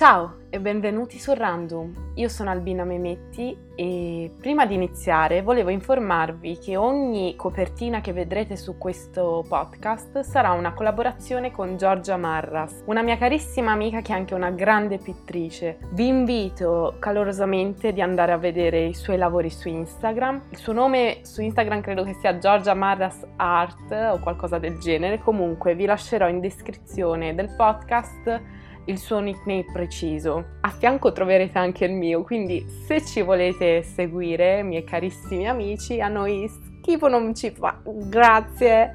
Ciao e benvenuti su Random. Io sono Albina Memetti e prima di iniziare volevo informarvi che ogni copertina che vedrete su questo podcast sarà una collaborazione con Giorgia Marras, una mia carissima amica che è anche una grande pittrice. Vi invito calorosamente di andare a vedere i suoi lavori su Instagram. Il suo nome su Instagram credo che sia Giorgia Marras Art o qualcosa del genere. Comunque vi lascerò in descrizione del podcast il suo nickname preciso. A fianco troverete anche il mio, quindi se ci volete seguire, miei carissimi amici, a noi schifo non ci fa. Grazie.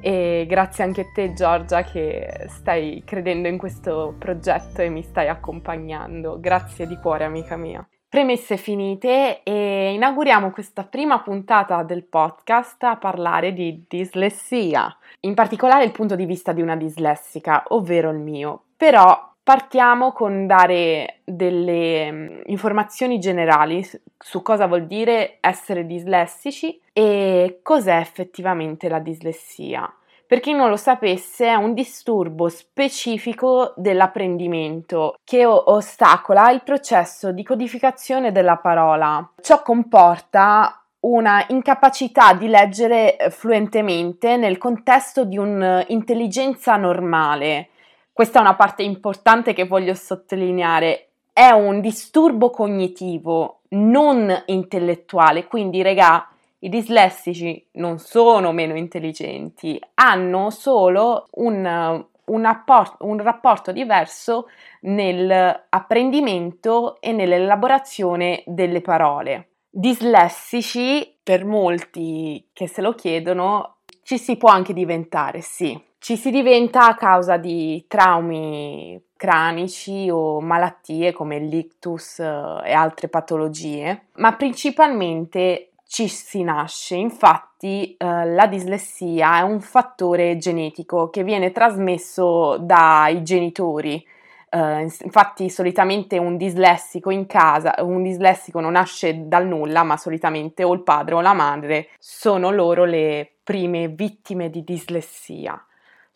E grazie anche a te Giorgia che stai credendo in questo progetto e mi stai accompagnando. Grazie di cuore amica mia. Premesse finite e inauguriamo questa prima puntata del podcast a parlare di dislessia, in particolare il punto di vista di una dislessica, ovvero il mio. Però Partiamo con dare delle mm, informazioni generali su cosa vuol dire essere dislessici e cos'è effettivamente la dislessia. Per chi non lo sapesse, è un disturbo specifico dell'apprendimento che ostacola il processo di codificazione della parola. Ciò comporta una incapacità di leggere fluentemente nel contesto di un'intelligenza normale questa è una parte importante che voglio sottolineare. È un disturbo cognitivo, non intellettuale. Quindi, regà, i dislessici non sono meno intelligenti, hanno solo un, un, apport- un rapporto diverso nell'apprendimento e nell'elaborazione delle parole. Dislessici, per molti che se lo chiedono, ci si può anche diventare, sì, ci si diventa a causa di traumi cranici o malattie come l'ictus eh, e altre patologie, ma principalmente ci si nasce. Infatti eh, la dislessia è un fattore genetico che viene trasmesso dai genitori. Uh, infatti, solitamente un dislessico in casa, un dislessico non nasce dal nulla, ma solitamente o il padre o la madre sono loro le prime vittime di dislessia.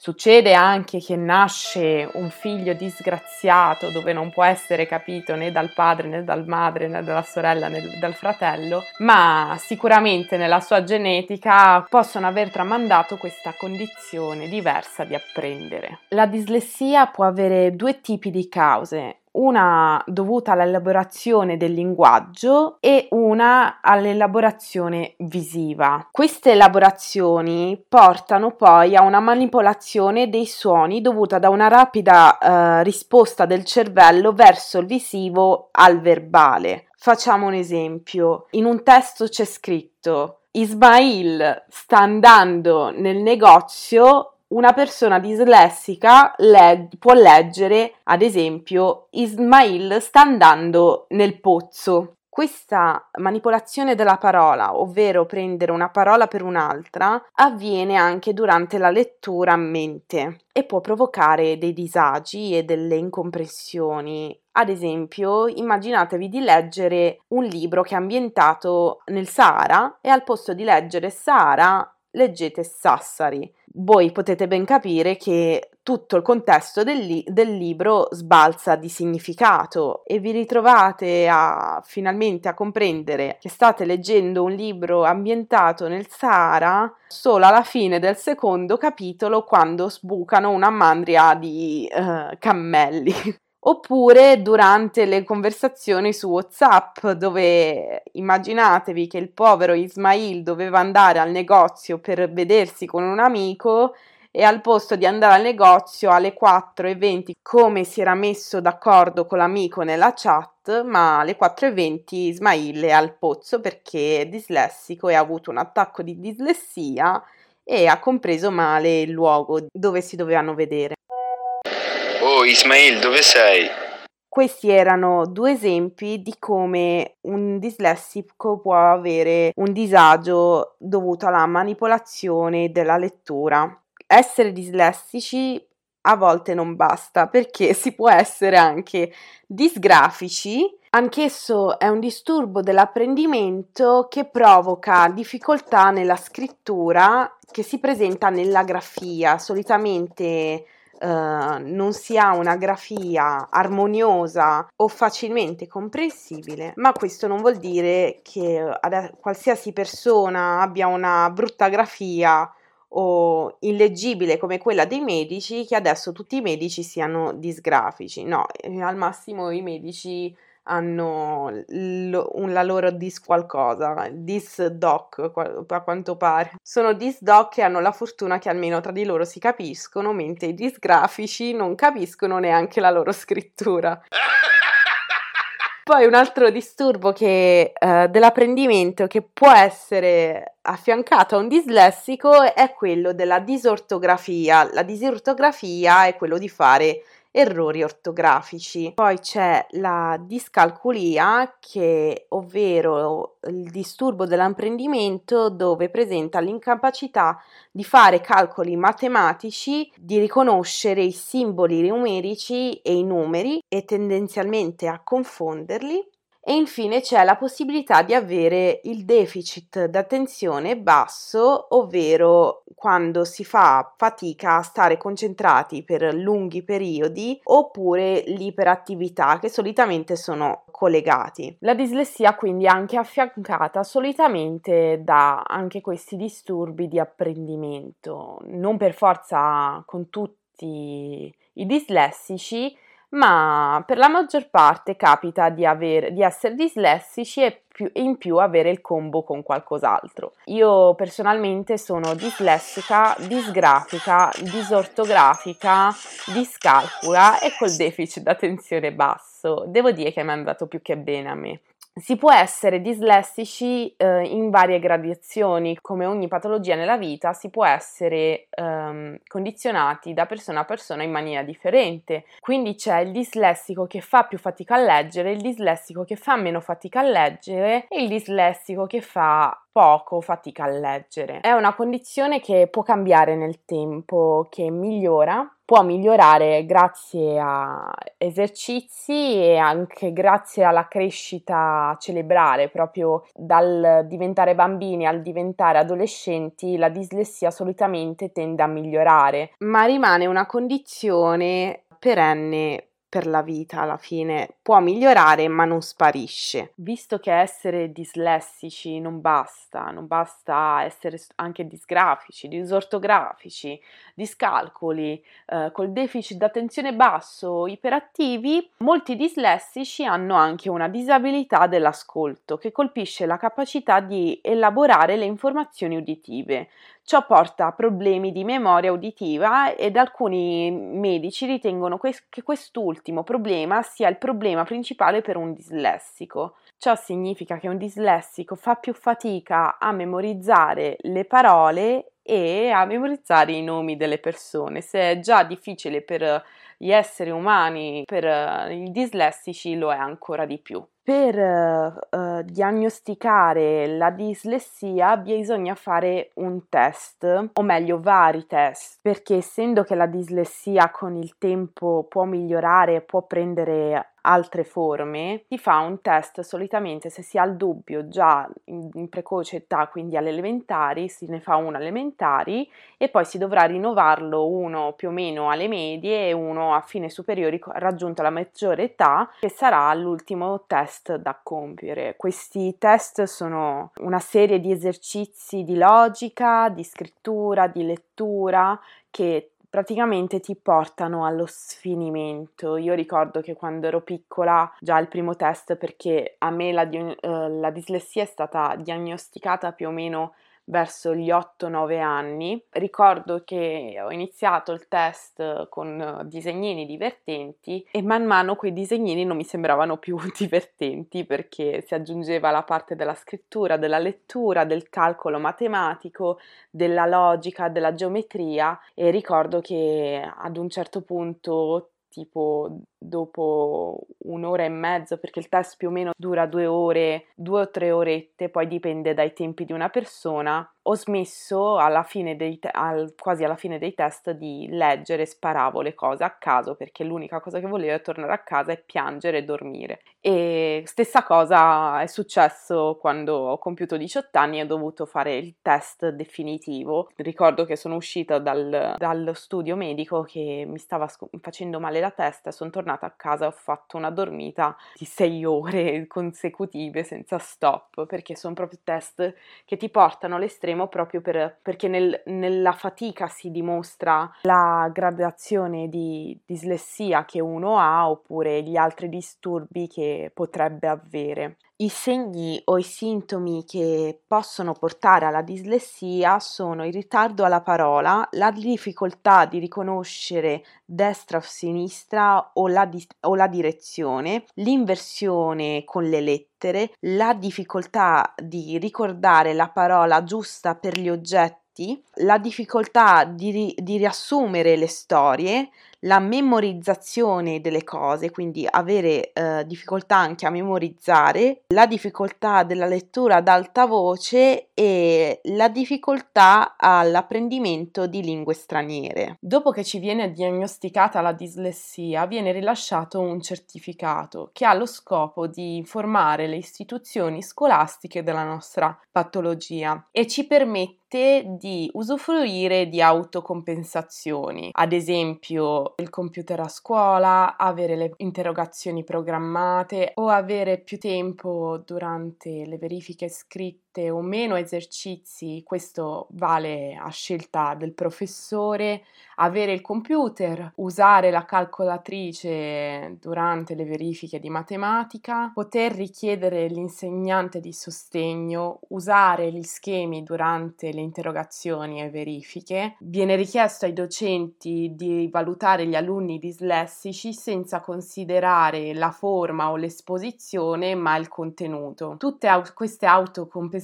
Succede anche che nasce un figlio disgraziato dove non può essere capito né dal padre né dal madre né dalla sorella né dal fratello, ma sicuramente nella sua genetica possono aver tramandato questa condizione diversa di apprendere. La dislessia può avere due tipi di cause, una dovuta all'elaborazione del linguaggio e una all'elaborazione visiva. Queste elaborazioni portano poi a una manipolazione dei suoni dovuta da una rapida eh, risposta del cervello verso il visivo al verbale. Facciamo un esempio. In un testo c'è scritto Ismail sta andando nel negozio una persona dislessica le- può leggere, ad esempio, Ismail sta andando nel pozzo. Questa manipolazione della parola, ovvero prendere una parola per un'altra, avviene anche durante la lettura a mente e può provocare dei disagi e delle incomprensioni. Ad esempio, immaginatevi di leggere un libro che è ambientato nel Sahara e al posto di leggere Sahara leggete Sassari. Voi potete ben capire che tutto il contesto del, li- del, libro sbalza di significato e vi ritrovate a, finalmente a comprendere che state leggendo un libro ambientato nel Sahara solo alla fine del secondo capitolo quando sbucano una mandria di uh, cammelli oppure durante le conversazioni su WhatsApp dove immaginatevi che il povero Ismail doveva andare al negozio per vedersi con un amico e al posto di andare al negozio alle 4.20 come si era messo d'accordo con l'amico nella chat, ma alle 4.20 Ismail è al pozzo perché è dislessico e ha avuto un attacco di dislessia e ha compreso male il luogo dove si dovevano vedere. Oh Ismail, dove sei? Questi erano due esempi di come un dislessico può avere un disagio dovuto alla manipolazione della lettura. Essere dislessici a volte non basta perché si può essere anche disgrafici. Anch'esso è un disturbo dell'apprendimento che provoca difficoltà nella scrittura che si presenta nella grafia, solitamente uh, non si ha una grafia armoniosa o facilmente comprensibile, ma questo non vuol dire che qualsiasi persona abbia una brutta grafia o illeggibile come quella dei medici, che adesso tutti i medici siano disgrafici. No, eh, al massimo i medici hanno l- la loro dis qualcosa, dis doc a quanto pare. Sono dis doc che hanno la fortuna che almeno tra di loro si capiscono, mentre i disgrafici non capiscono neanche la loro scrittura. Poi un altro disturbo che, eh, dell'apprendimento che può essere affiancato a un dislessico è quello della disortografia. La disortografia è quello di fare errori ortografici. Poi c'è la discalculia, che ovvero il disturbo dell'apprendimento dove presenta l'incapacità di fare calcoli matematici, di riconoscere i simboli numerici e i numeri e tendenzialmente a confonderli e infine c'è la possibilità di avere il deficit d'attenzione basso, ovvero quando si fa fatica a stare concentrati per lunghi periodi, oppure l'iperattività, che solitamente sono collegati. La dislessia quindi è anche affiancata solitamente da anche questi disturbi di apprendimento, non per forza con tutti i dislessici, ma per la maggior parte capita di, avere, di essere dislessici e più, in più avere il combo con qualcos'altro. Io personalmente sono dislessica, disgrafica, disortografica, discalcula e col deficit d'attenzione basso. Devo dire che mi è andato più che bene a me. Si può essere dislessici eh, in varie gradazioni, come ogni patologia nella vita, si può essere ehm, condizionati da persona a persona in maniera differente. Quindi c'è il dislessico che fa più fatica a leggere, il dislessico che fa meno fatica a leggere e il dislessico che fa poco fatica a leggere. È una condizione che può cambiare nel tempo, che migliora può migliorare grazie a esercizi e anche grazie alla crescita cerebrale, proprio dal diventare bambini al diventare adolescenti, la dislessia solitamente tende a migliorare, ma rimane una condizione perenne per la vita alla fine può migliorare ma non sparisce. Visto che essere dislessici non basta, non basta essere anche disgrafici, disortografici, discalcoli, eh, col deficit d'attenzione basso, iperattivi, molti dislessici hanno anche una disabilità dell'ascolto che colpisce la capacità di elaborare le informazioni uditive. Ciò porta a problemi di memoria uditiva ed alcuni medici ritengono che quest'ultimo problema sia il problema principale per un dislessico. Ciò significa che un dislessico fa più fatica a memorizzare le parole e a memorizzare i nomi delle persone. Se è già difficile per gli esseri umani, per i dislessici lo è ancora di più. Per uh, diagnosticare la dislessia bisogna fare un test, o meglio vari test, perché essendo che la dislessia con il tempo può migliorare, può prendere altre forme, si fa un test solitamente se si ha il dubbio già in, precoce età, quindi alle elementari, si ne fa uno elementari e poi si dovrà rinnovarlo uno più o meno alle medie e uno a fine superiori raggiunta la maggiore età, che sarà l'ultimo test da compiere. Questi test sono una serie di esercizi di logica, di scrittura, di lettura che praticamente ti portano allo sfinimento. Io ricordo che quando ero piccola, già il primo test, perché a me la, uh, la dislessia è stata diagnosticata più o meno verso gli 8-9 anni. Ricordo che ho iniziato il test con disegnini divertenti e man mano quei disegnini non mi sembravano più divertenti perché si aggiungeva la parte della scrittura, della lettura, del calcolo matematico, della logica, della geometria e ricordo che ad un certo punto tipo dopo un'ora e mezzo, perché il test più o meno dura due ore, due o tre orette, poi dipende dai tempi di una persona. Ho smesso alla te- al, quasi alla fine dei test di leggere, sparavo le cose a caso perché l'unica cosa che volevo è tornare a casa e piangere e dormire. E stessa cosa è successo quando ho compiuto 18 anni e ho dovuto fare il test definitivo. Ricordo che sono uscita dal, dallo studio medico che mi stava sc- facendo male la testa, sono tornata a casa e ho fatto una dormita di 6 ore consecutive senza stop perché sono proprio test che ti portano all'estremo proprio per, perché nel, nella fatica si dimostra la gradazione di dislessia che uno ha oppure gli altri disturbi che potrebbe avere. I segni o i sintomi che possono portare alla dislessia sono il ritardo alla parola, la difficoltà di riconoscere destra o sinistra o la, di- o la direzione, l'inversione con le lettere, la difficoltà di ricordare la parola giusta per gli oggetti, la difficoltà di, di riassumere le storie, la memorizzazione delle cose, quindi avere eh, difficoltà anche a memorizzare, la difficoltà della lettura ad alta voce e la difficoltà all'apprendimento di lingue straniere. Dopo che ci viene diagnosticata la dislessia, viene rilasciato un certificato che ha lo scopo di informare le istituzioni scolastiche della nostra patologia e ci permette di usufruire di autocompensazioni, ad esempio il computer a scuola, avere le interrogazioni programmate o avere più tempo durante le verifiche scritte o meno esercizi, questo vale a scelta del professore, avere il computer, usare la calcolatrice durante le verifiche di matematica, poter richiedere l'insegnante di sostegno, usare gli schemi durante le interrogazioni e verifiche. Viene richiesto ai docenti di valutare gli alunni dislessici senza considerare la forma o l'esposizione, ma il contenuto. Tutte au- queste autocompensazioni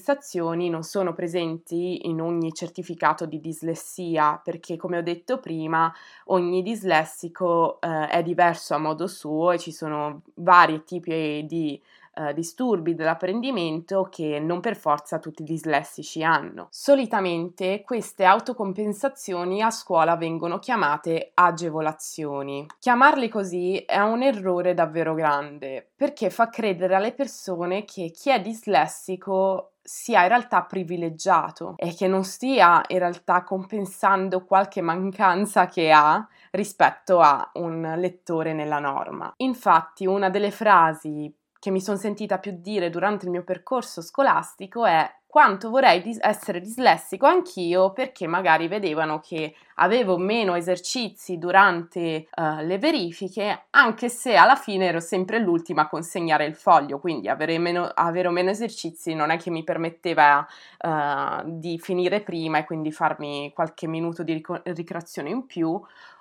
non sono presenti in ogni certificato di dislessia perché, come ho detto prima, ogni dislessico eh, è diverso a modo suo e ci sono vari tipi di eh, disturbi dell'apprendimento che non per forza tutti i dislessici hanno. Solitamente queste autocompensazioni a scuola vengono chiamate agevolazioni. Chiamarle così è un errore davvero grande perché fa credere alle persone che chi è dislessico sia in realtà privilegiato e che non stia in realtà compensando qualche mancanza che ha rispetto a un lettore nella norma. Infatti, una delle frasi che mi sono sentita più dire durante il mio percorso scolastico è quanto vorrei dis- essere dislessico anch'io perché magari vedevano che avevo meno esercizi durante uh, le verifiche, anche se alla fine ero sempre l'ultima a consegnare il foglio, quindi avere meno, avere meno esercizi non è che mi permetteva uh, di finire prima e quindi farmi qualche minuto di ric- ricreazione in più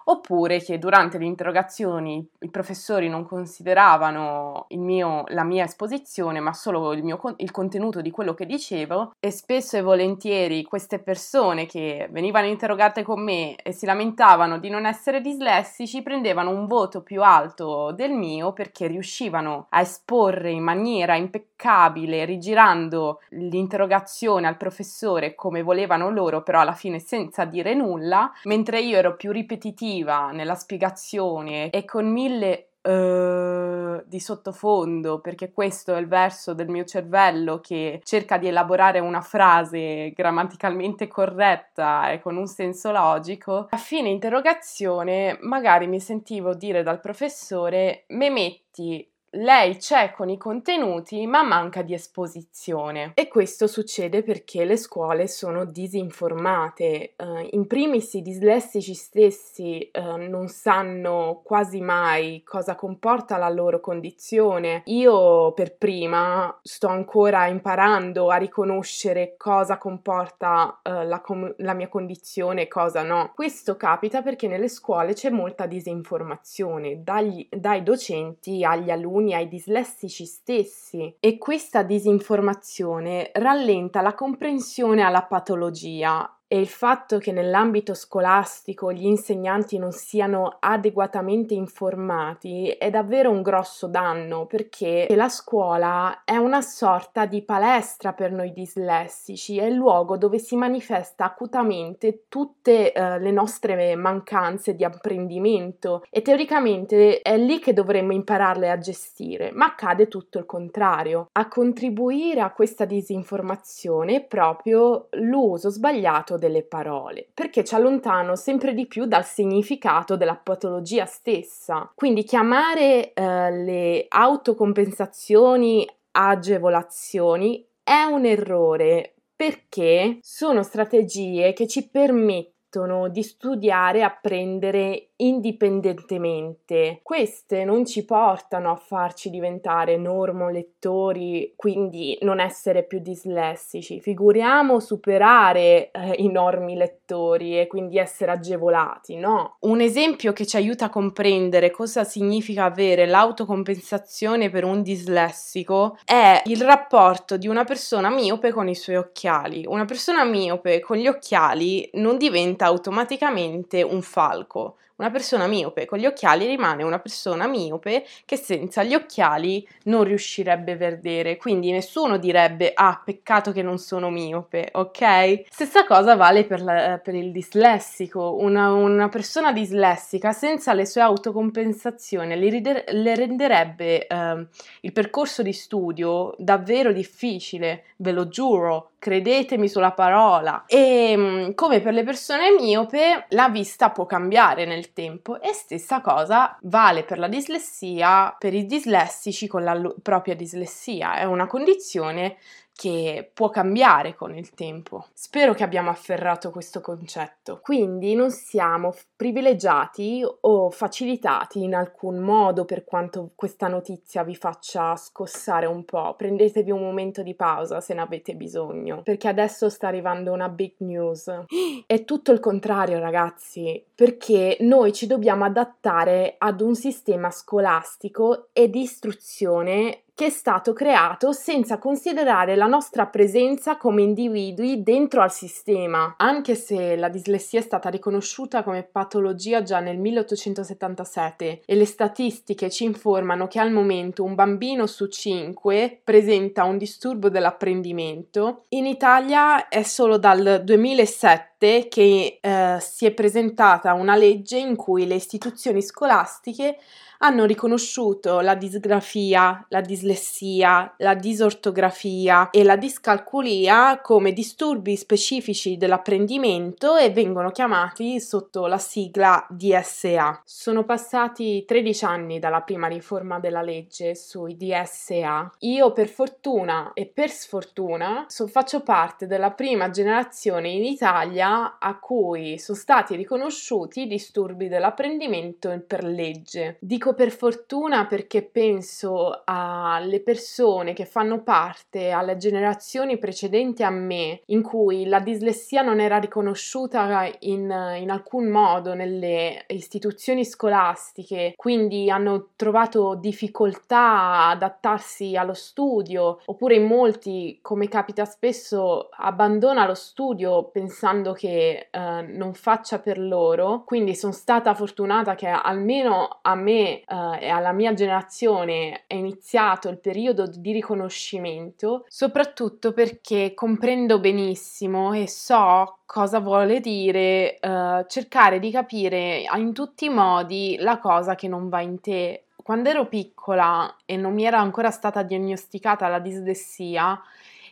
oppure che durante le interrogazioni i professori non consideravano mio, la mia esposizione, ma solo il, mio, il contenuto di quello che dicevo e spesso e volentieri queste persone che venivano interrogate con me e si lamentavano di non essere dislessici prendevano un voto più alto del mio perché riuscivano a esporre in maniera impeccabile, rigirando l'interrogazione al professore come volevano loro, però alla fine senza dire nulla, mentre io ero più ripetitiva narrativa, nella spiegazione e con mille uh, di sottofondo, perché questo è il verso del mio cervello che cerca di elaborare una frase grammaticalmente corretta e con un senso logico, a fine interrogazione magari mi sentivo dire dal professore me metti lei c'è con i contenuti ma manca di esposizione e questo succede perché le scuole sono disinformate. Uh, in primis i dislessici stessi uh, non sanno quasi mai cosa comporta la loro condizione. Io per prima sto ancora imparando a riconoscere cosa comporta uh, la, com- la mia condizione e cosa no. Questo capita perché nelle scuole c'è molta disinformazione dagli, dai docenti agli alunni alunni, ai dislessici stessi. E questa disinformazione rallenta la comprensione alla patologia e il fatto che nell'ambito scolastico gli insegnanti non siano adeguatamente informati è davvero un grosso danno perché la scuola è una sorta di palestra per noi dislessici, è il luogo dove si manifesta acutamente tutte uh, le nostre mancanze di apprendimento e teoricamente è lì che dovremmo impararle a gestire, ma accade tutto il contrario. A contribuire a questa disinformazione è proprio l'uso sbagliato delle parole, perché ci allontano sempre di più dal significato della patologia stessa. Quindi chiamare eh, le autocompensazioni agevolazioni è un errore perché sono strategie che ci permettono di studiare e apprendere indipendentemente. Queste non ci portano a farci diventare normolettori, quindi non essere più dislessici. Figuriamo superare eh, i normi lettori e quindi essere agevolati, no? Un esempio che ci aiuta a comprendere cosa significa avere l'autocompensazione per un dislessico è il rapporto di una persona miope con i suoi occhiali. Una persona miope con gli occhiali non diventa automaticamente un falco una persona miope. Con gli occhiali rimane una persona miope che senza gli occhiali non riuscirebbe a vedere, quindi nessuno direbbe ah peccato che non sono miope, ok? Stessa cosa vale per, la, per il dislessico, una, una, persona dislessica senza le sue autocompensazioni le, le renderebbe eh, il percorso di studio davvero difficile, ve lo giuro, credetemi sulla parola. E mm, come per le persone miope, la vista può cambiare nel tempo e stessa cosa vale per la dislessia, per i dislessici con la propria dislessia. È una condizione che può cambiare con il tempo. Spero che abbiamo afferrato questo concetto. Quindi non siamo privilegiati o facilitati in alcun modo per quanto questa notizia vi faccia scossare un po'. Prendetevi un momento di pausa se ne avete bisogno, perché adesso sta arrivando una big news. È tutto il contrario, ragazzi, perché noi ci dobbiamo adattare ad un sistema scolastico e di istruzione che è stato creato senza considerare la nostra presenza come individui dentro al sistema. Anche se la dislessia è stata riconosciuta come patologia già nel 1877 e le statistiche ci informano che al momento un bambino su cinque presenta un disturbo dell'apprendimento, in Italia è solo dal 2007 che eh, si è presentata una legge in cui le istituzioni scolastiche hanno riconosciuto la disgrafia, la dislessia, la disortografia e la discalculia come disturbi specifici dell'apprendimento e vengono chiamati sotto la sigla DSA. Sono passati 13 anni dalla prima riforma della legge sui DSA. Io per fortuna e per sfortuna so, faccio parte della prima generazione in Italia a cui sono stati riconosciuti disturbi dell'apprendimento per legge. Dico dico per fortuna perché penso alle persone che fanno parte, alle generazioni precedenti a me, in cui la dislessia non era riconosciuta in, in alcun modo nelle istituzioni scolastiche, quindi hanno trovato difficoltà a adattarsi allo studio, oppure in molti, come capita spesso, abbandona lo studio pensando che eh, non faccia per loro. Quindi sono stata fortunata che almeno a me uh, e alla mia generazione è iniziato il periodo di riconoscimento, soprattutto perché comprendo benissimo e so cosa vuole dire uh, cercare di capire in tutti i modi la cosa che non va in te. Quando ero piccola e non mi era ancora stata diagnosticata la dislessia,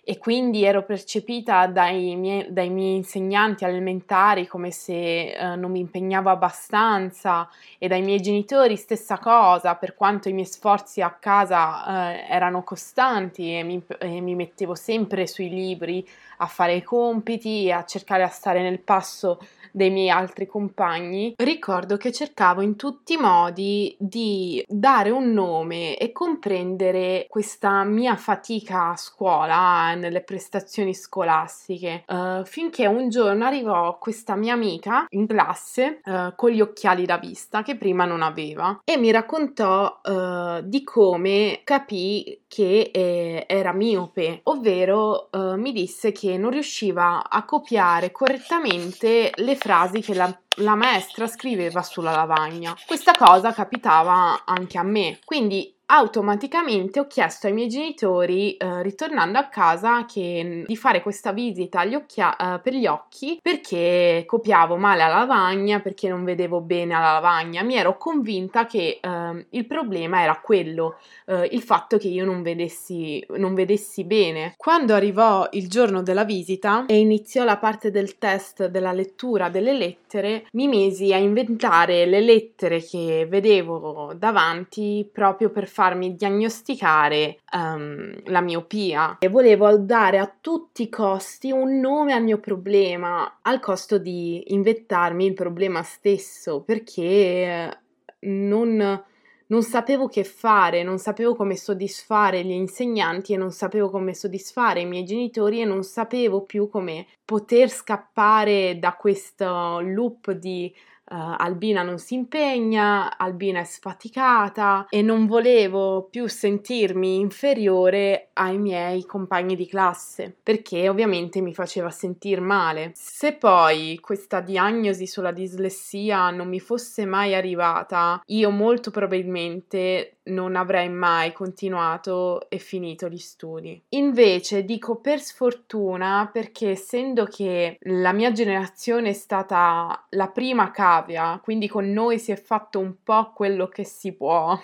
e quindi ero percepita dai miei, dai miei insegnanti elementari come se eh, non mi impegnavo abbastanza e dai miei genitori stessa cosa, per quanto i miei sforzi a casa eh, erano costanti e mi, e mi mettevo sempre sui libri a fare i compiti e a cercare a stare nel passo dei miei altri compagni, ricordo che cercavo in tutti i modi di dare un nome e comprendere questa mia fatica a scuola nelle prestazioni scolastiche, uh, finché un giorno arrivò questa mia amica in classe uh, con gli occhiali da vista che prima non aveva e mi raccontò uh, di come capì che eh, era miope, ovvero mi disse che non riusciva a copiare correttamente le frasi che la la maestra scriveva sulla lavagna. Questa cosa capitava anche a me, quindi automaticamente ho chiesto ai miei genitori, eh, ritornando a casa, che, di fare questa visita occhia- eh, per gli occhi perché copiavo male la lavagna, perché non vedevo bene la lavagna. Mi ero convinta che eh, il problema era quello, eh, il fatto che io non vedessi, non vedessi bene. Quando arrivò il giorno della visita e iniziò la parte del test della lettura delle lettere, mi misi a inventare le lettere che vedevo davanti proprio per farmi diagnosticare um, la miopia. E volevo dare a tutti i costi un nome al mio problema, al costo di inventarmi il problema stesso, perché non, non sapevo che fare, non sapevo come soddisfare gli insegnanti e non sapevo come soddisfare i miei genitori e non sapevo più come poter scappare da questo loop di Uh, Albina non si impegna, Albina è sfaticata e non volevo più sentirmi inferiore ai miei compagni di classe perché ovviamente mi faceva sentire male. Se poi questa diagnosi sulla dislessia non mi fosse mai arrivata, io molto probabilmente non avrei mai continuato e finito gli studi. Invece dico per sfortuna perché essendo che la mia generazione è stata la prima cavia, quindi con noi si è fatto un po' quello che si può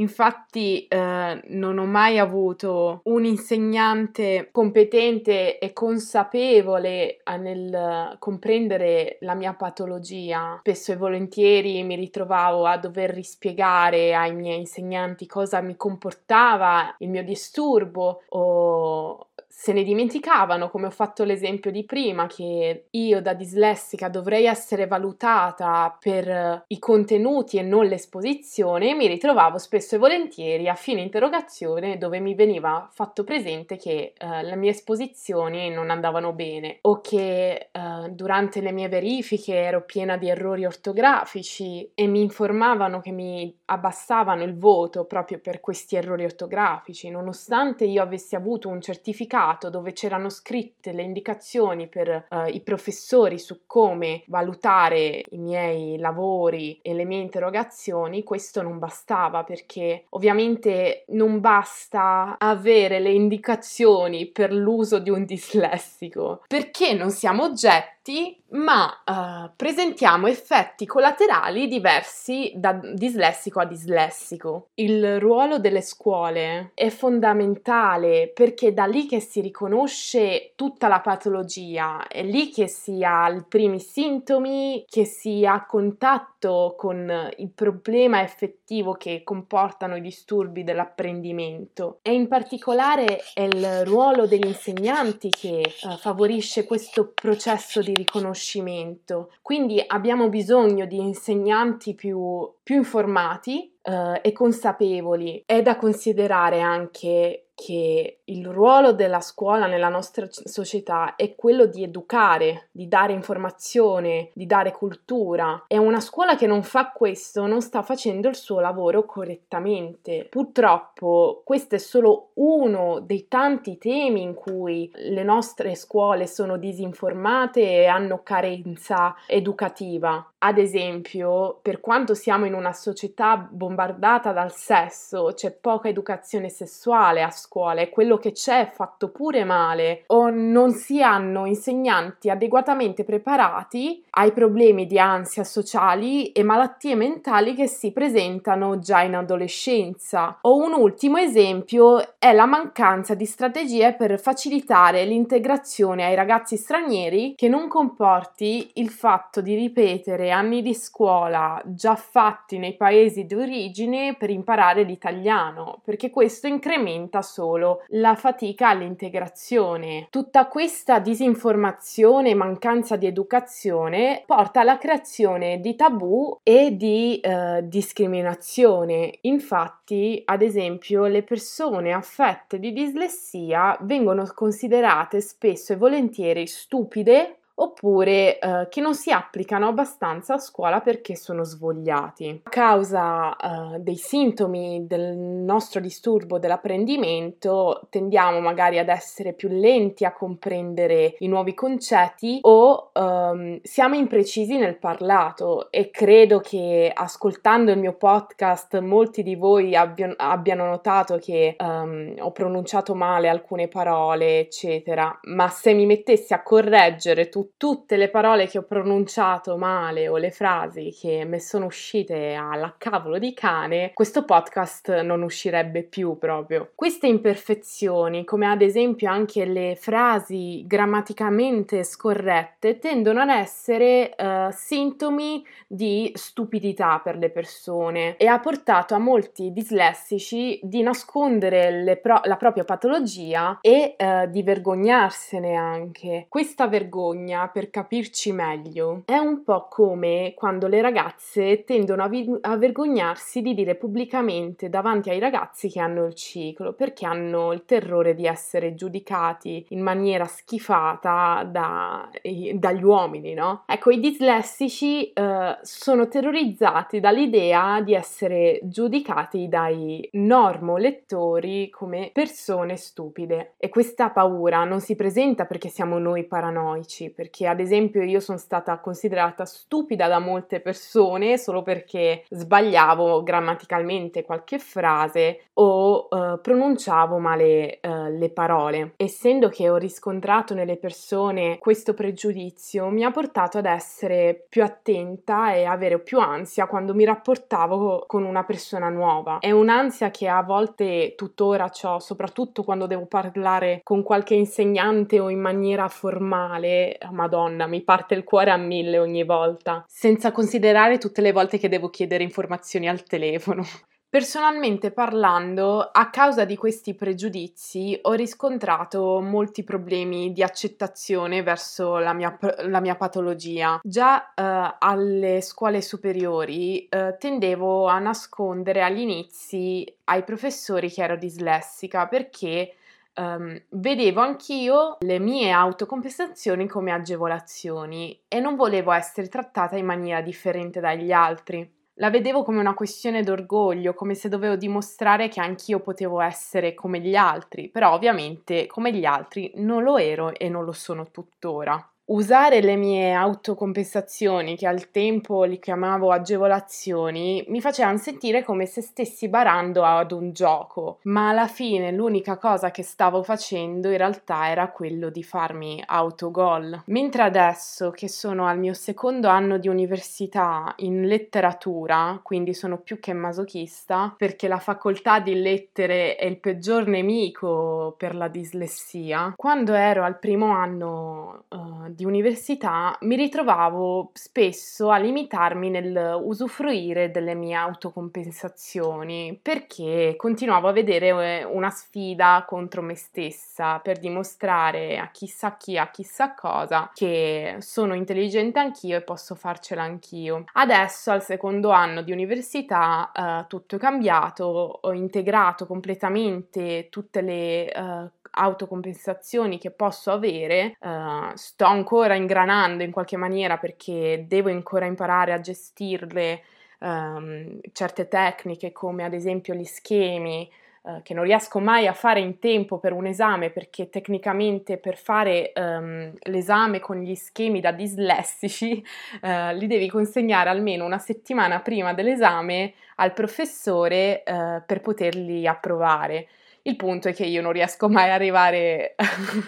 Infatti eh, non ho mai avuto un insegnante competente e consapevole eh, nel comprendere la mia patologia. Spesso e volentieri mi ritrovavo a dover rispiegare ai miei insegnanti cosa mi comportava il mio disturbo o se ne dimenticavano, come ho fatto l'esempio di prima, che io da dislessica dovrei essere valutata per i contenuti e non l'esposizione, mi ritrovavo spesso e volentieri a fine interrogazione dove mi veniva fatto presente che eh, le mie esposizioni non andavano bene o che eh, durante le mie verifiche ero piena di errori ortografici e mi informavano che mi abbassavano il voto proprio per questi errori ortografici, nonostante io avessi avuto un certificato dove c'erano scritte le indicazioni per uh, i professori su come valutare i miei lavori e le mie interrogazioni, questo non bastava perché ovviamente non basta avere le indicazioni per l'uso di un dislessico, perché non siamo oggetti ma uh, presentiamo effetti collaterali diversi da dislessico a dislessico. Il ruolo delle scuole è fondamentale perché è da lì che si riconosce tutta la patologia, è lì che si ha i primi sintomi, che si ha contatto con il problema effettivo che comportano i disturbi dell'apprendimento e in particolare è il ruolo degli insegnanti che uh, favorisce questo processo di riconoscimento riconoscimento. Quindi abbiamo bisogno di insegnanti più, più informati eh, e consapevoli. È da considerare anche che il ruolo della scuola nella nostra società è quello di educare, di dare informazione, di dare cultura. E una scuola che non fa questo non sta facendo il suo lavoro correttamente. Purtroppo questo è solo uno dei tanti temi in cui le nostre scuole sono disinformate e hanno carenza educativa. Ad esempio, per quanto siamo in una società bombardata dal sesso, c'è poca educazione sessuale a scuola e quello che c'è è fatto pure male o non si hanno insegnanti adeguatamente preparati ai problemi di ansia sociali e malattie mentali che si presentano già in adolescenza. O un ultimo esempio è la mancanza di strategie per facilitare l'integrazione ai ragazzi stranieri che non comporti il fatto di ripetere anni di scuola già fatti fatti nei paesi di origine per imparare l'italiano, perché questo incrementa solo la fatica all'integrazione. Tutta questa disinformazione e mancanza di educazione porta alla creazione di tabù e di eh, discriminazione. Infatti, ad esempio, le persone affette di dislessia vengono considerate spesso e volentieri stupide oppure eh, che non si applicano abbastanza a scuola perché sono svogliati. A causa eh, dei sintomi del nostro disturbo dell'apprendimento tendiamo magari ad essere più lenti a comprendere i nuovi concetti o ehm, siamo imprecisi nel parlato e credo che ascoltando il mio podcast molti di voi abbiano, abbiano notato che ehm, ho pronunciato male alcune parole eccetera, ma se mi mettessi a correggere tutto tutte le parole che ho pronunciato male o le frasi che mi sono uscite alla cavolo di cane, questo podcast non uscirebbe più proprio. Queste imperfezioni, come ad esempio anche le frasi grammaticamente scorrette, tendono ad essere uh, sintomi di stupidità per le persone e ha portato a molti dislessici di nascondere pro- la propria patologia e uh, di vergognarsene anche. Questa vergogna per capirci meglio, è un po' come quando le ragazze tendono a, vi- a vergognarsi di dire pubblicamente davanti ai ragazzi che hanno il ciclo, perché hanno il terrore di essere giudicati in maniera schifata da, dagli uomini, no? Ecco, i dislessici eh, sono terrorizzati dall'idea di essere giudicati dai normolettori come persone stupide e questa paura non si presenta perché siamo noi paranoici, perché ad esempio io sono stata considerata stupida da molte persone solo perché sbagliavo grammaticalmente qualche frase o uh, pronunciavo male uh, le parole. Essendo che ho riscontrato nelle persone questo pregiudizio, mi ha portato ad essere più attenta e avere più ansia quando mi rapportavo con una persona nuova. È un'ansia che a volte tuttora ho, soprattutto quando devo parlare con qualche insegnante o in maniera formale, Madonna, mi parte il cuore a mille ogni volta, senza considerare tutte le volte che devo chiedere informazioni al telefono. Personalmente parlando, a causa di questi pregiudizi ho riscontrato molti problemi di accettazione verso la mia, la mia patologia. Già eh, alle scuole superiori eh, tendevo a nascondere agli inizi ai professori che ero dislessica perché um, vedevo anch'io le mie autocompensazioni come agevolazioni e non volevo essere trattata in maniera differente dagli altri. La vedevo come una questione d'orgoglio, come se dovevo dimostrare che anch'io potevo essere come gli altri, però ovviamente come gli altri non lo ero e non lo sono tuttora usare le mie autocompensazioni, che al tempo li chiamavo agevolazioni, mi facevano sentire come se stessi barando ad un gioco, ma alla fine l'unica cosa che stavo facendo in realtà era quello di farmi autogol. Mentre adesso che sono al mio secondo anno di università in letteratura, quindi sono più che masochista, perché la facoltà di lettere è il peggior nemico per la dislessia, quando ero al primo anno uh, di università mi ritrovavo spesso a limitarmi nel usufruire delle mie autocompensazioni perché continuavo a vedere eh, una sfida contro me stessa per dimostrare a chissà chi, a chissà cosa che sono intelligente anch'io e posso farcela anch'io. Adesso al secondo anno di università eh, tutto è cambiato, ho integrato completamente tutte le eh, autocompensazioni che posso avere, uh, sto ancora ingranando in qualche maniera perché devo ancora imparare a gestirle um, certe tecniche come ad esempio gli schemi uh, che non riesco mai a fare in tempo per un esame perché tecnicamente per fare um, l'esame con gli schemi da dislessici uh, li devi consegnare almeno una settimana prima dell'esame al professore per poterli approvare. Il punto è che io non riesco mai ad arrivare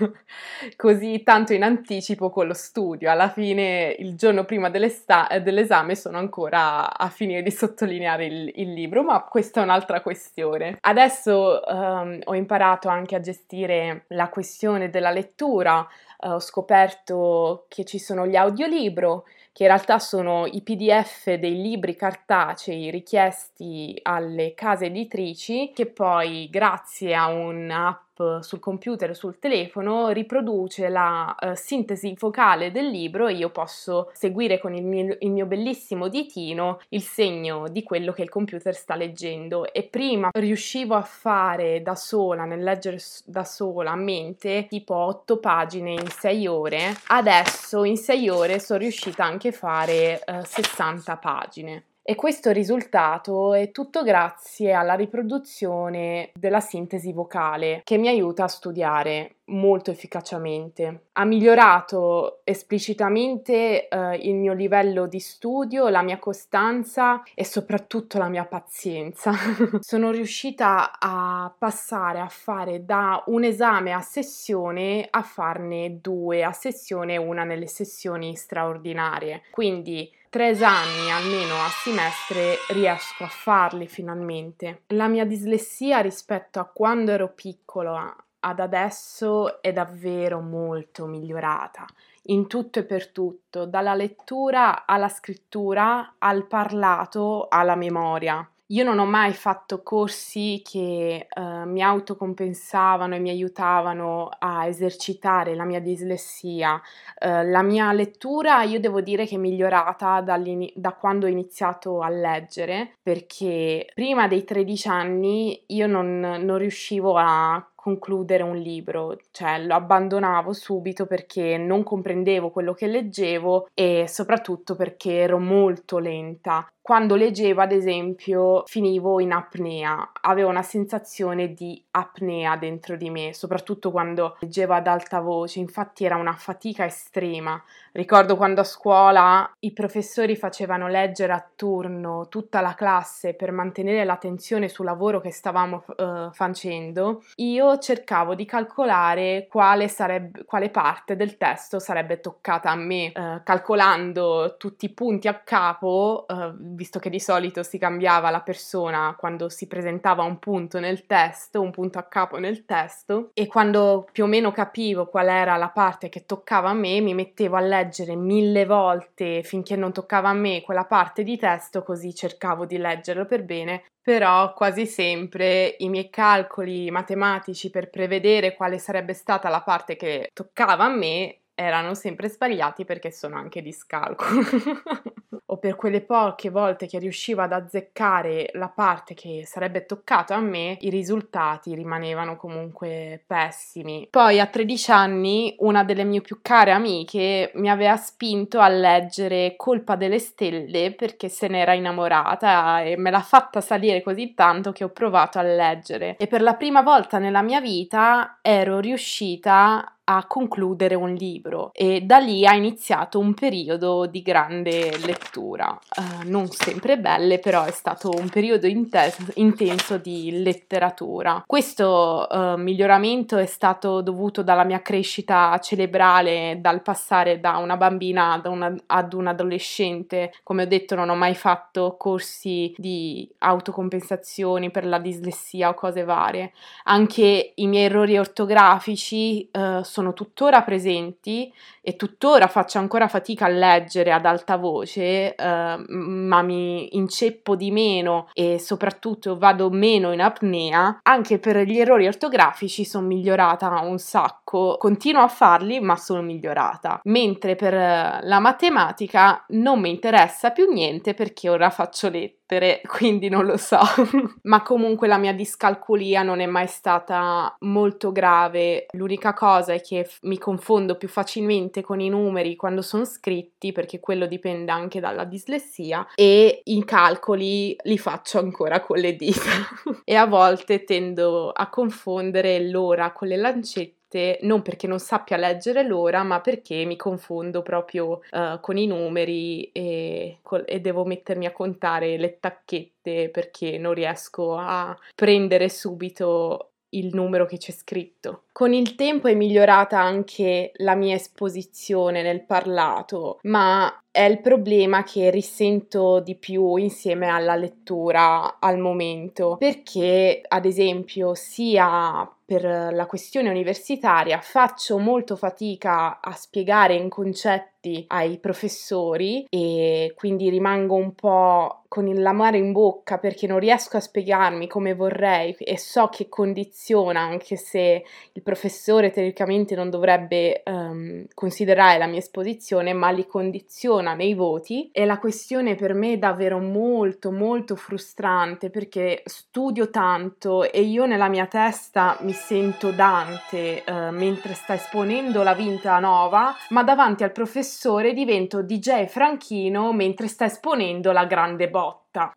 così tanto in anticipo con lo studio. Alla fine, il giorno prima dell'esame, sono ancora a finire di sottolineare il, il, libro, ma questa è un'altra questione. Adesso um, ho imparato anche a gestire la questione della lettura. Uh, ho scoperto che ci sono gli audiolibro che in realtà sono i PDF dei libri cartacei richiesti alle case editrici che poi grazie a un'app sul computer o sul telefono riproduce la uh, sintesi vocale del libro e io posso seguire con il mio, il mio, bellissimo ditino il segno di quello che il computer sta leggendo. E prima riuscivo a fare da sola nel leggere da sola a mente tipo 8 pagine in 6 ore. Adesso in 6 ore sono riuscita anche fare uh, 60 pagine e questo risultato è tutto grazie alla riproduzione della sintesi vocale che mi aiuta a studiare molto efficacemente. Ha migliorato esplicitamente eh, il mio livello di studio, la mia costanza e soprattutto la mia pazienza. Sono riuscita a passare a fare da un esame a sessione a farne due a sessione, una nelle sessioni straordinarie. Quindi tre esami almeno a semestre riesco a farli finalmente. La mia dislessia rispetto a quando ero piccola ad adesso è davvero molto migliorata in tutto e per tutto, dalla lettura alla scrittura, al parlato, alla memoria. Io non ho mai fatto corsi che uh, mi autocompensavano e mi aiutavano a esercitare la mia dislessia. Uh, la mia lettura io devo dire che è migliorata da quando ho iniziato a leggere, perché prima dei 13 anni io non, non riuscivo a concludere un libro, cioè lo abbandonavo subito perché non comprendevo quello che leggevo e soprattutto perché ero molto lenta. Quando leggevo, ad esempio, finivo in apnea, avevo una sensazione di apnea dentro di me, soprattutto quando leggevo ad alta voce, infatti era una fatica estrema. Ricordo quando a scuola i professori facevano leggere a turno tutta la classe per mantenere l'attenzione sul lavoro che stavamo uh, facendo, io cercavo di calcolare quale, sarebbe, quale parte del testo sarebbe toccata a me, uh, calcolando tutti i punti a capo. Uh, visto che di solito si cambiava la persona quando si presentava un punto nel testo, un punto a capo nel testo, e quando più o meno capivo qual era la parte che toccava a me, mi mettevo a leggere mille volte finché non toccava a me quella parte di testo, così cercavo di leggerlo per bene. Però quasi sempre i miei calcoli matematici per prevedere quale sarebbe stata la parte che toccava a me erano sempre sbagliati perché sono anche di scalcolo. o per quelle poche volte che riuscivo ad azzeccare la parte che sarebbe toccata a me, i risultati rimanevano comunque pessimi. Poi a 13 anni una delle mie più care amiche mi aveva spinto a leggere Colpa delle stelle perché se n'era innamorata e me l'ha fatta salire così tanto che ho provato a leggere e per la prima volta nella mia vita ero riuscita a concludere un libro e da lì ha iniziato un periodo di grande lettura, uh, non sempre belle, però è stato un periodo intenso, intenso di letteratura. Questo uh, miglioramento è stato dovuto dalla mia crescita cerebrale, dal passare da una bambina ad, una, ad un adolescente. Come ho detto, non ho mai fatto corsi di autocompensazioni per la dislessia o cose varie. Anche i miei errori ortografici uh, sono sono tuttora presenti e tuttora faccio ancora fatica a leggere ad alta voce, eh, ma mi inceppo di meno e soprattutto vado meno in apnea, anche per gli errori ortografici sono migliorata un sacco. Continuo a farli, ma sono migliorata. Mentre per la matematica non mi interessa più niente perché ora faccio lettere lettere, quindi non lo so. Ma comunque la mia discalculia non è mai stata molto grave. L'unica cosa è che mi confondo più facilmente con i numeri quando sono scritti, perché quello dipende anche dalla dislessia, e i calcoli li faccio ancora con le dita. e a volte tendo a confondere l'ora con le lancette non perché non sappia leggere l'ora, ma perché mi confondo proprio uh, con i numeri e, e, devo mettermi a contare le tacchette perché non riesco a prendere subito il numero che c'è scritto. Con il tempo è migliorata anche la mia esposizione nel parlato, ma è il problema che risento di più insieme alla lettura al momento, perché ad esempio sia per la questione universitaria faccio molto fatica a spiegare in concetti soggetti ai professori e quindi rimango un po' con l'amaro in bocca perché non riesco a spiegarmi come vorrei e so che condiziona, anche se il professore teoricamente non dovrebbe um, considerare la mia esposizione, ma li condiziona nei voti. E la questione per me è davvero molto, molto frustrante perché studio tanto e io nella mia testa mi sento Dante uh, mentre sta esponendo la Vinta Nova, ma davanti al professore divento DJ Franchino mentre sta esponendo la grande botta.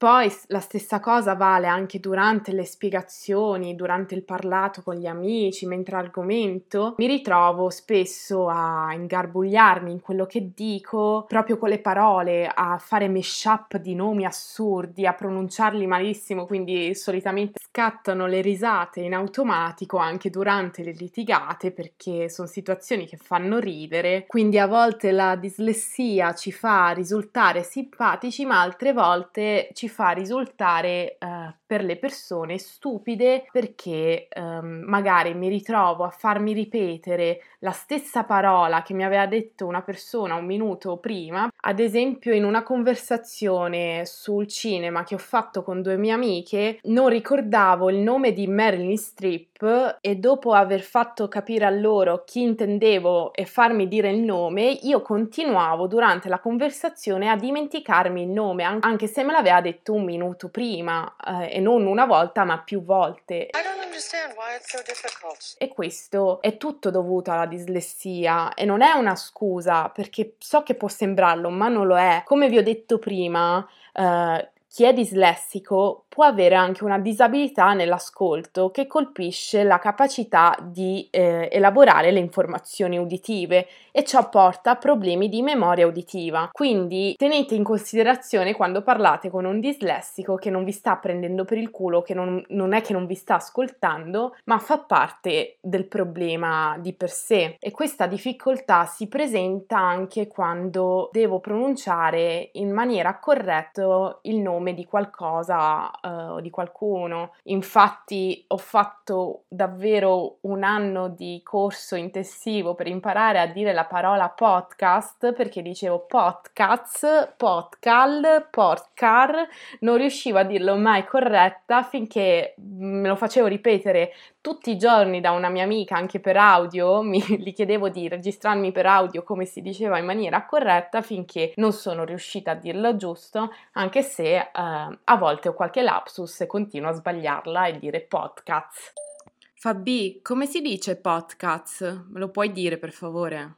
Poi la stessa cosa vale anche durante le spiegazioni, durante il parlato con gli amici, mentre argomento. Mi ritrovo spesso a ingarbugliarmi in quello che dico, proprio con le parole, a fare mashup di nomi assurdi, a pronunciarli malissimo, quindi solitamente scattano le risate in automatico anche durante le litigate perché sono situazioni che fanno ridere. Quindi a volte la dislessia ci fa risultare simpatici, ma altre volte ci fa risultare uh, per le persone stupide perché um, magari mi ritrovo a farmi ripetere la stessa parola che mi aveva detto una persona un minuto prima, ad esempio in una conversazione sul cinema che ho fatto con due mie amiche, non ricordavo il nome di Marilyn Streep e dopo aver fatto capire a loro chi intendevo e farmi dire il nome, io continuavo durante la conversazione a dimenticarmi il nome, anche se me l'aveva detto un minuto prima eh, e non una volta ma più volte. So e questo è tutto dovuto alla dislessia e non è una scusa perché so che può sembrarlo ma non lo è. Come vi ho detto prima, eh, chi è dislessico può avere anche una disabilità nell'ascolto che colpisce la capacità di eh, elaborare le informazioni uditive e ciò porta a problemi di memoria uditiva. Quindi tenete in considerazione quando parlate con un dislessico che non vi sta prendendo per il culo, che non, non è che non vi sta ascoltando, ma fa parte del problema di per sé. E questa difficoltà si presenta anche quando devo pronunciare in maniera corretta il nome di qualcosa o di qualcuno. Infatti ho fatto davvero un anno di corso intensivo per imparare a dire la parola podcast perché dicevo podcast, podcal, podcar, non riuscivo a dirlo mai corretta finché me lo facevo ripetere tutti i giorni da una mia amica anche per audio, mi, gli chiedevo di registrarmi per audio come si diceva in maniera corretta finché non sono riuscita a dirlo giusto, anche se eh, a volte ho qualche lapsus e continuo a sbagliarla e dire podcast. Fabi, come si dice podcast? Me lo puoi dire per favore?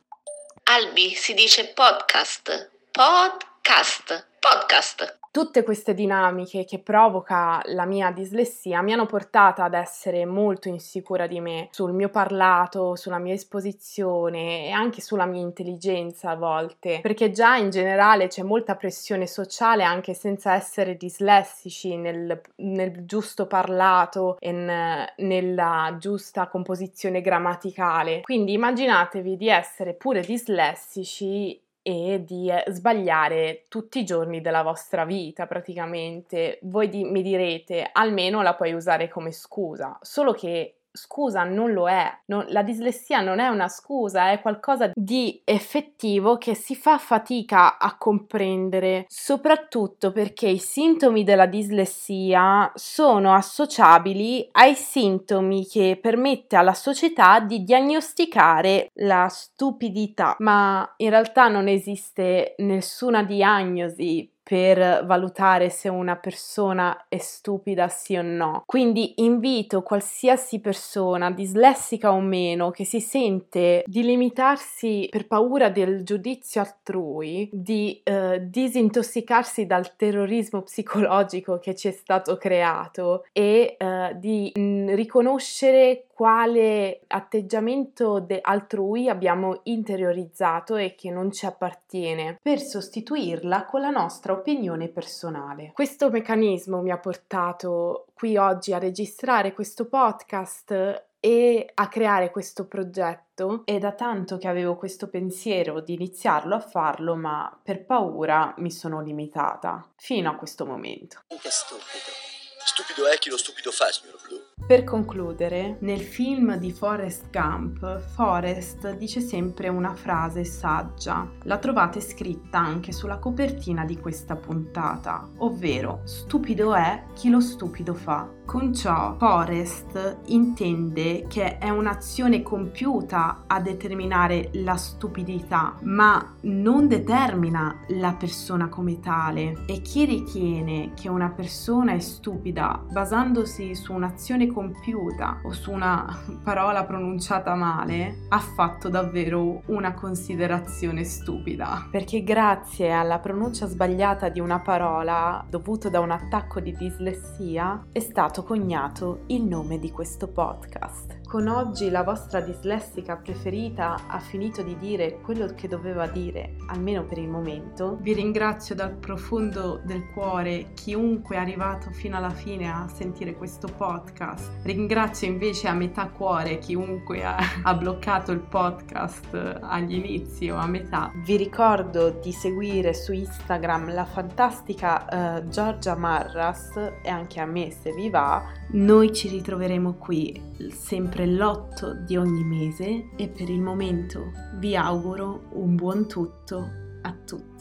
Albi, si dice podcast. Podcast. Podcast. Tutte queste dinamiche che provoca la mia dislessia mi hanno portata ad essere molto insicura di me, sul mio parlato, sulla mia esposizione e anche sulla mia intelligenza a volte, perché già in generale c'è molta pressione sociale anche senza essere dislessici nel, nel giusto parlato e nella giusta composizione grammaticale. Quindi immaginatevi di essere pure dislessici e di eh, sbagliare tutti i giorni della vostra vita praticamente. Voi di- mi direte almeno la puoi usare come scusa, solo che scusa non lo è, non, la dislessia non è una scusa, è qualcosa di effettivo che si fa fatica a comprendere, soprattutto perché i sintomi della dislessia sono associabili ai sintomi che permette alla società di diagnosticare la stupidità, ma in realtà non esiste nessuna diagnosi per valutare se una persona è stupida sì o no. Quindi invito qualsiasi persona, dislessica o meno, che si sente di limitarsi per paura del giudizio altrui, di eh, disintossicarsi dal terrorismo psicologico che ci è stato creato e eh, di mh, mm, riconoscere quale atteggiamento de- altrui abbiamo interiorizzato e che non ci appartiene, per sostituirla con la nostra opinione personale. Questo meccanismo mi ha portato qui oggi a registrare questo podcast e a creare questo progetto è da tanto che avevo questo pensiero di iniziarlo a farlo, ma per paura mi sono limitata fino a questo momento. Che stupido. Stupido è chi lo stupido fa, signor Blu. Per concludere, nel film di Forrest Gump, Forrest dice sempre una frase saggia. La trovate scritta anche sulla copertina di questa puntata, ovvero stupido è chi lo stupido fa. Con ciò Forrest intende che è un'azione compiuta a determinare la stupidità, ma non determina la persona come tale. E chi ritiene che una persona è stupida basandosi su un'azione compiuta o su una parola pronunciata male, ha fatto davvero una considerazione stupida. Perché grazie alla pronuncia sbagliata di una parola dovuto da un attacco di dislessia è stato coniato il nome di questo podcast. Con oggi la vostra dislessica preferita ha finito di dire quello che doveva dire, almeno per il momento. Vi ringrazio dal profondo del cuore chiunque è arrivato fino alla fine a sentire questo podcast. Ringrazio invece a metà cuore chiunque ha, ha bloccato il podcast agli inizi o a metà. Vi ricordo di seguire su Instagram la fantastica uh, Giorgia Marras e anche a me se vi va. Noi ci ritroveremo qui sempre sempre l'otto di ogni mese e per il momento vi auguro un buon tutto a tutti.